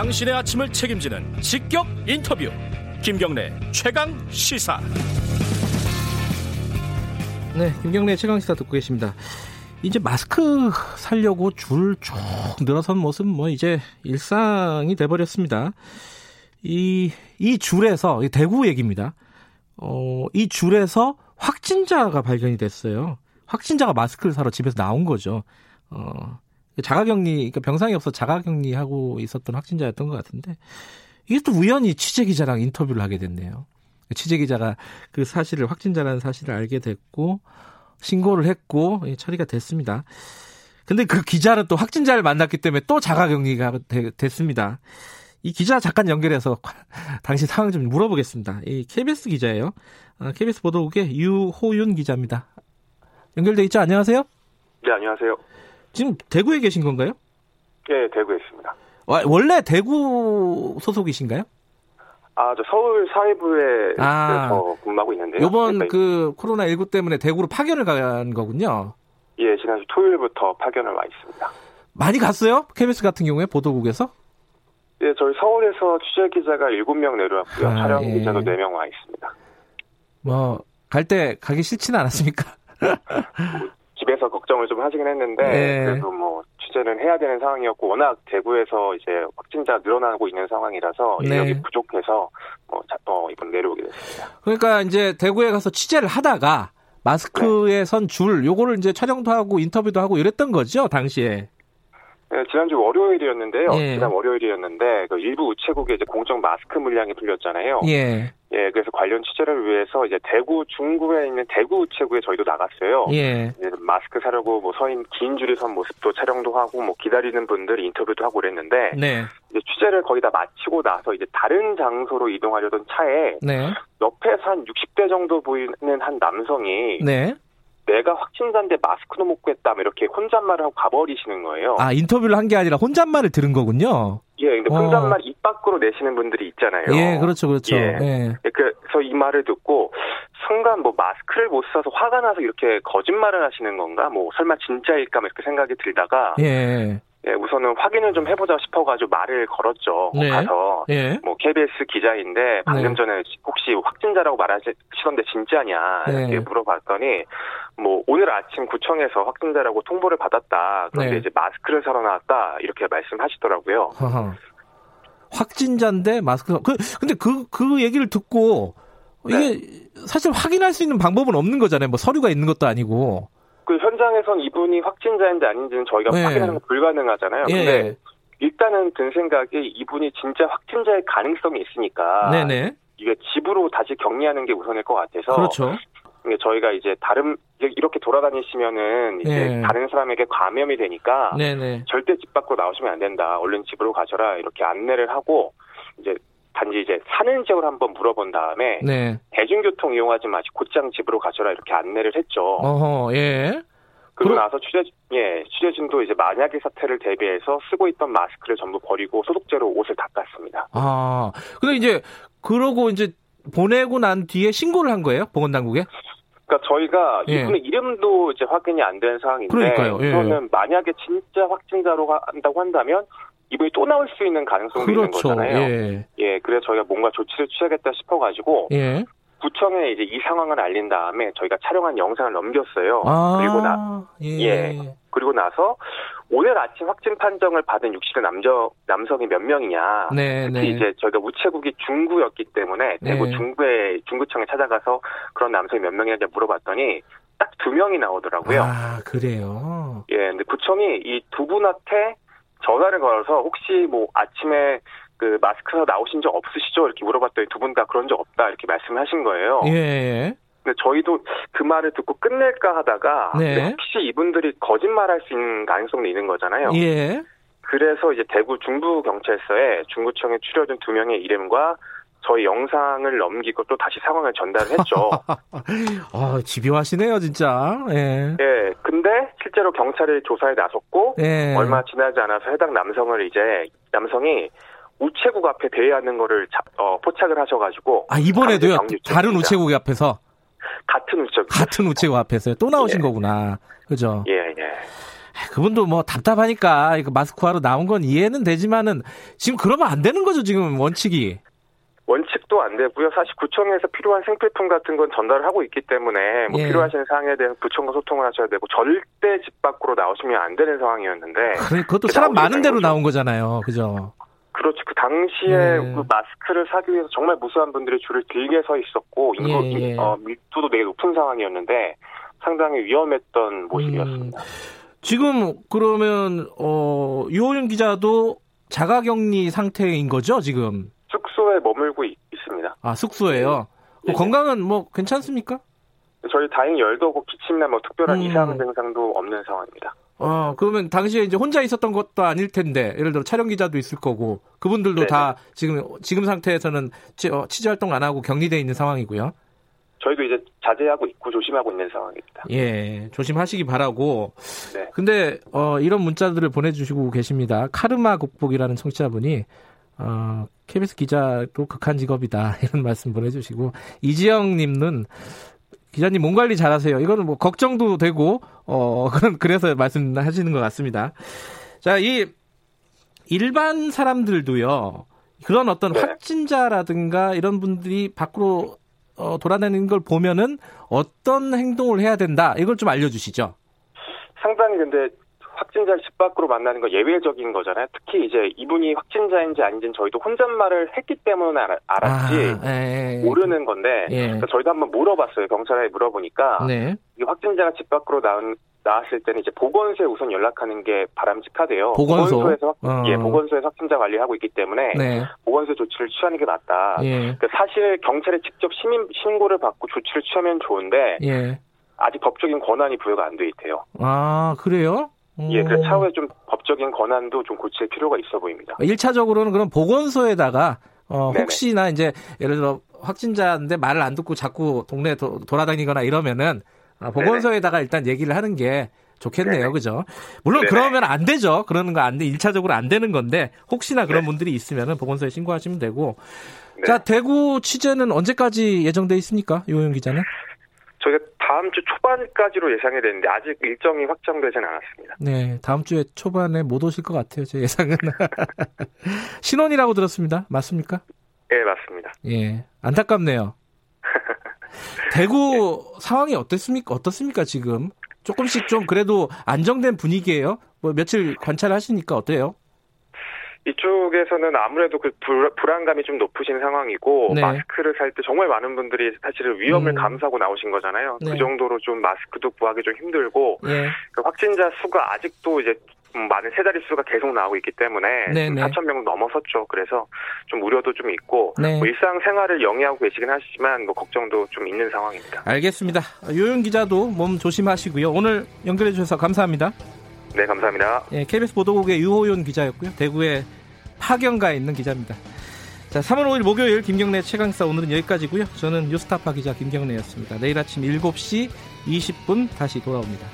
당신의 아침을 책임지는 직격 인터뷰. 김경래 최강 시사. 네 김경래 최강 시사 듣고 계십니다. 이제 마스크 살려고 줄 쭉 늘어선 모습 뭐 이제 일상이 돼버렸습니다. 이, 이 줄에서 대구 얘기입니다. 어, 이 줄에서 확진자가 발견이 됐어요. 확진자가 마스크를 사러 집에서 나온 거죠. 어, 자가격리, 그러니까 병상이 없어 자가격리하고 있었던 확진자였던 것 같은데 이게 또 우연히 취재 기자랑 인터뷰를 하게 됐네요. 취재 기자가 그 사실을 확진자라는 사실을 알게 됐고 신고를 했고 처리가 됐습니다. 근데 그 기자는 또 확진자를 만났기 때문에 또 자가격리가 되, 됐습니다. 이 기자 잠깐 연결해서 당시 상황 좀 물어보겠습니다. 이 KBS 기자예요. KBS 아, 보도국의 유호윤 기자입니다. 연결돼 있죠? 안녕하세요. 네, 안녕하세요. 지금 대구에 계신 건가요? 네, 대구에 있습니다. 원래 대구 소속이신가요? 아, 저 서울 사회부에 아, 근무하고 있는데요. 이번 네, 그 코로나 19 때문에 대구로 파견을 간 거군요. 예, 지난주 토요일부터 파견을 와 있습니다. 많이 갔어요? KBS 같은 경우에 보도국에서? 예, 저희 서울에서 취재 기자가 7명 내려왔고요. 아, 촬영 예. 기자도 4명 와 있습니다. 뭐 갈 때 가기 싫지는 않았습니까? 집에서 걱정을 좀 하시긴 했는데 네. 그래도 뭐 취재는 해야 되는 상황이었고 워낙 대구에서 이제 확진자 늘어나고 있는 상황이라서 네. 인력이 부족해서 뭐 어, 이번 내려오게 됐습니다. 그러니까 이제 대구에 가서 취재를 하다가 마스크에 네. 선줄 요거를 이제 촬영도 하고 인터뷰도 하고 이랬던 거죠 당시에. 네, 지난주 월요일이었는데요. 예. 지난 월요일이었는데 그 일부 우체국에 이제 공적 마스크 물량이 풀렸잖아요. 예. 예, 그래서 관련 취재를 위해서 이제 대구 중구에 있는 대구 우체국에 저희도 나갔어요. 예. 마스크 사려고 뭐 서인 긴 줄이 선 모습도 촬영도 하고 뭐 기다리는 분들 인터뷰도 하고 그랬는데 네. 이제 취재를 거의 다 마치고 나서 이제 다른 장소로 이동하려던 차에 네. 옆에서 한 60대 정도 보이는 한 남성이 네. 내가 확진자인데 마스크도 못 구했다 이렇게 혼잣말을 하고 가버리시는 거예요. 아 인터뷰를 한 게 아니라 혼잣말을 들은 거군요. 예, 근데 혼잣말 어. 입 밖으로 내시는 분들이 있잖아요. 예, 그렇죠, 그렇죠. 예. 예. 예. 그래서 이 말을 듣고 순간 뭐 마스크를 못 써서 화가 나서 이렇게 거짓말을 하시는 건가? 뭐 설마 진짜일까? 뭐 이렇게 생각이 들다가 예. 예, 우선은 확인을 좀 해보자 싶어가지고 말을 걸었죠. 네. 가서 예. 뭐 KBS 기자인데 방금 네. 전에 혹시 확진자라고 말하시던데 진짜냐 이렇게 네. 물어봤더니 뭐 오늘 아침 구청에서 확진자라고 통보를 받았다. 그런데 네. 이제 마스크를 사러 나왔다 이렇게 말씀하시더라고요. 확진자인데 마스크 그 근데 그그 그 얘기를 듣고 이게 네. 사실 확인할 수 있는 방법은 없는 거잖아요. 뭐 서류가 있는 것도 아니고. 그 현장에선 이분이 확진자인지 아닌지는 저희가 네. 확인하는 건 불가능하잖아요. 예. 근데 일단은 든 생각이 이분이 진짜 확진자의 가능성이 있으니까 네네. 이게 집으로 다시 격리하는 게 우선일 것 같아서 그렇죠. 저희가 이제 다른 이렇게 돌아다니시면은 이제 네. 다른 사람에게 감염이 되니까 네네. 절대 집 밖으로 나오시면 안 된다. 얼른 집으로 가셔라 이렇게 안내를 하고 이제 단지 이제 사는 지역을 한번 물어본 다음에 네. 대중교통 이용하지 마시고 곧장 집으로 가셔라 이렇게 안내를 했죠. 어허, 예. 그러고 나서 취재 예 취재진도 이제 만약의 사태를 대비해서 쓰고 있던 마스크를 전부 버리고 소독제로 옷을 닦았습니다. 아 근데 이제 그러고 이제 보내고 난 뒤에 신고를 한 거예요 보건당국에? 그러니까 저희가 예. 이분의 이름도 이제 확인이 안 된 상황인데 그러니까요. 예. 그러면 만약에 진짜 확진자로 한다고 한다면 이분이 또 나올 수 있는 가능성도 그렇죠. 있는 거잖아요. 예. 예, 그래서 저희가 뭔가 조치를 취하겠다 싶어가지고 예. 구청에 이제 이 상황을 알린 다음에 저희가 촬영한 영상을 넘겼어요. 아, 그리고 나 예. 예. 그리고 나서 오늘 아침 확진 판정을 받은 60대 남자 남성이 몇 명이냐. 네, 특히 네. 이제 저희가 우체국이 중구였기 때문에 대구 네. 중구에 중구청에 찾아가서 그런 남성이 몇 명이냐 물어봤더니 딱 두 명이 나오더라고요. 아 그래요. 예, 근데 구청이 이 두 분한테 전화를 걸어서 혹시 뭐 아침에 그 마스크사 나오신 적 없으시죠? 이렇게 물어봤더니 두 분 다 그런 적 없다 이렇게 말씀하신 거예요. 예. 예. 근데 저희도 그 말을 듣고 끝낼까 하다가 네. 혹시 이분들이 거짓말할 수 있는 가능성도 있는 거잖아요. 예. 그래서 이제 대구 중부 경찰서에 중구청에 추려진 두 명의 이름과 저희 영상을 넘기고 또 다시 상황을 전달했죠. 아, 집요하시네요, 진짜. 예. 예. 근데 실제로 경찰이 조사에 나섰고 예. 얼마 지나지 않아서 해당 남성을 이제 남성이 우체국 앞에 대회하는 거를 자, 어, 포착을 하셔가지고 아 이번에도요 다른 우체국 앞에서 같은 우체국 같은 우체국 앞에서요 또 나오신 예. 거구나 그죠 예예 예. 그분도 뭐 답답하니까 마스크하러 나온 건 이해는 되지만은 지금 그러면 안 되는 거죠 지금 원칙이. 원칙도 안 되고요. 사실 구청에서 필요한 생필품 같은 건 전달을 하고 있기 때문에 뭐 예. 필요하신 사항에 대한 구청과 소통을 하셔야 되고 절대 집 밖으로 나오시면 안 되는 상황이었는데. 그래, 그것도 사람 많은 대로 나온 거잖아요. 그죠? 그렇지. 그 당시에 예. 그 마스크를 사기 위해서 정말 무수한 분들이 줄을 길게 서 있었고 인구 예, 예. 어, 밀도도 되게 높은 상황이었는데 상당히 위험했던 모습이었습니다. 음. 지금 그러면 어 유호윤 기자도 자가격리 상태인 거죠 지금? 숙소에 머물고 있, 습니다 아 숙소에요. 네. 건강은 뭐 괜찮습니까? 저희 다행히 열도 없고 기침이나 뭐 특별한 음. 이상 증상도 없는 상황입니다. 어 그러면 당시에 이제 혼자 있었던 것도 아닐 텐데 예를 들어 촬영 기자도 있을 거고 그분들도 네네. 다 지금 지금 상태에서는 취, 어, 취재 활동 안 하고 격리돼 있는 상황이고요. 저희도 이제 자제하고 있고 조심하고 있는 상황입니다. 예, 조심하시기 바라고. 네. 근데 어, 이런 문자들을 보내주시고 계십니다. 카르마 극복이라는 청취자분이 어, KBS 기자도 극한 직업이다 이런 말씀 보내주시고 이지영님은 기자님 몸 관리 잘하세요. 이거는 뭐 걱정도 되고 어 그런 그래서 말씀하시는 것 같습니다. 자, 이 일반 사람들도요. 그런 어떤 네. 확진자라든가 이런 분들이 밖으로 어, 돌아다니는 걸 보면은 어떤 행동을 해야 된다. 이걸 좀 알려주시죠. 상당히 근데 확진자를 집 밖으로 만나는 거 예외적인 거잖아요. 특히 이제 이분이 확진자인지 아닌지는 저희도 혼잣말을 했기 때문에 알았지 아, 예, 예. 모르는 건데 예. 그러니까 저희도 한번 물어봤어요. 경찰에 물어보니까 네. 이 확진자가 집 밖으로 나온 나왔을 때는 이제 보건소에 우선 연락하는 게 바람직하대요. 보건소? 보건소에서 어. 예 보건소에서 확진자 관리하고 있기 때문에 네. 보건소 조치를 취하는 게 맞다. 예. 그러니까 사실 경찰에 직접 시민 신고를 받고 조치를 취하면 좋은데 예. 아직 법적인 권한이 부여가 안 돼 있대요. 아 그래요? 예, 그 차후에 좀 법적인 권한도 좀 고칠 필요가 있어 보입니다. 1차적으로는 그럼 보건소에다가 어, 혹시나 이제 예를 들어 확진자인데 말을 안 듣고 자꾸 동네에 도, 돌아다니거나 이러면은 아, 보건소에다가 네네. 일단 얘기를 하는 게 좋겠네요. 네네. 그죠? 물론. 그러면 안 되죠. 그러는 거 안 돼. 1차적으로 안 되는 건데 혹시나 그런 네. 분들이 있으면은 보건소에 신고하시면 되고. 네. 자, 대구 취재는 언제까지 예정돼 있습니까? 유호영 기자는? 저희가 다음 주 초반까지로 예상이 되는데 아직 일정이 확정되지는 않았습니다. 네, 다음 주에 초반에 못 오실 것 같아요. 제 예상은. 신혼이라고 들었습니다. 맞습니까? 네, 맞습니다. 예, 안타깝네요. 대구 네. 상황이 어떻습니까? 어떻습니까 지금? 조금씩 좀 그래도 안정된 분위기예요. 뭐 며칠 관찰하시니까 어때요? 이쪽에서는 아무래도 그 불, 불안감이 좀 높으신 상황이고 네. 마스크를 살 때 정말 많은 분들이 사실은 위험을 음. 감수하고 나오신 거잖아요. 그 네. 그 정도로 좀 마스크도 구하기 좀 힘들고 네. 그 확진자 수가 아직도 이제 많은 세 자리 수가 계속 나오고 있기 때문에 4천 명 넘어섰죠. 그래서 좀 우려도 좀 있고 네. 뭐 일상 생활을 영위하고 계시긴 하시지만 뭐 걱정도 좀 있는 상황입니다. 알겠습니다. 요영 기자도 몸 조심하시고요. 오늘 연결해 주셔서 감사합니다. 네, 감사합니다. 예, KBS 보도국의 유호윤 기자였고요. 대구에 파견가 있는 기자입니다. 자, 3월 5일 목요일 김경래 최강사 오늘은 여기까지고요. 저는 뉴스타파 기자 김경래였습니다. 내일 아침 7시 20분 다시 돌아옵니다.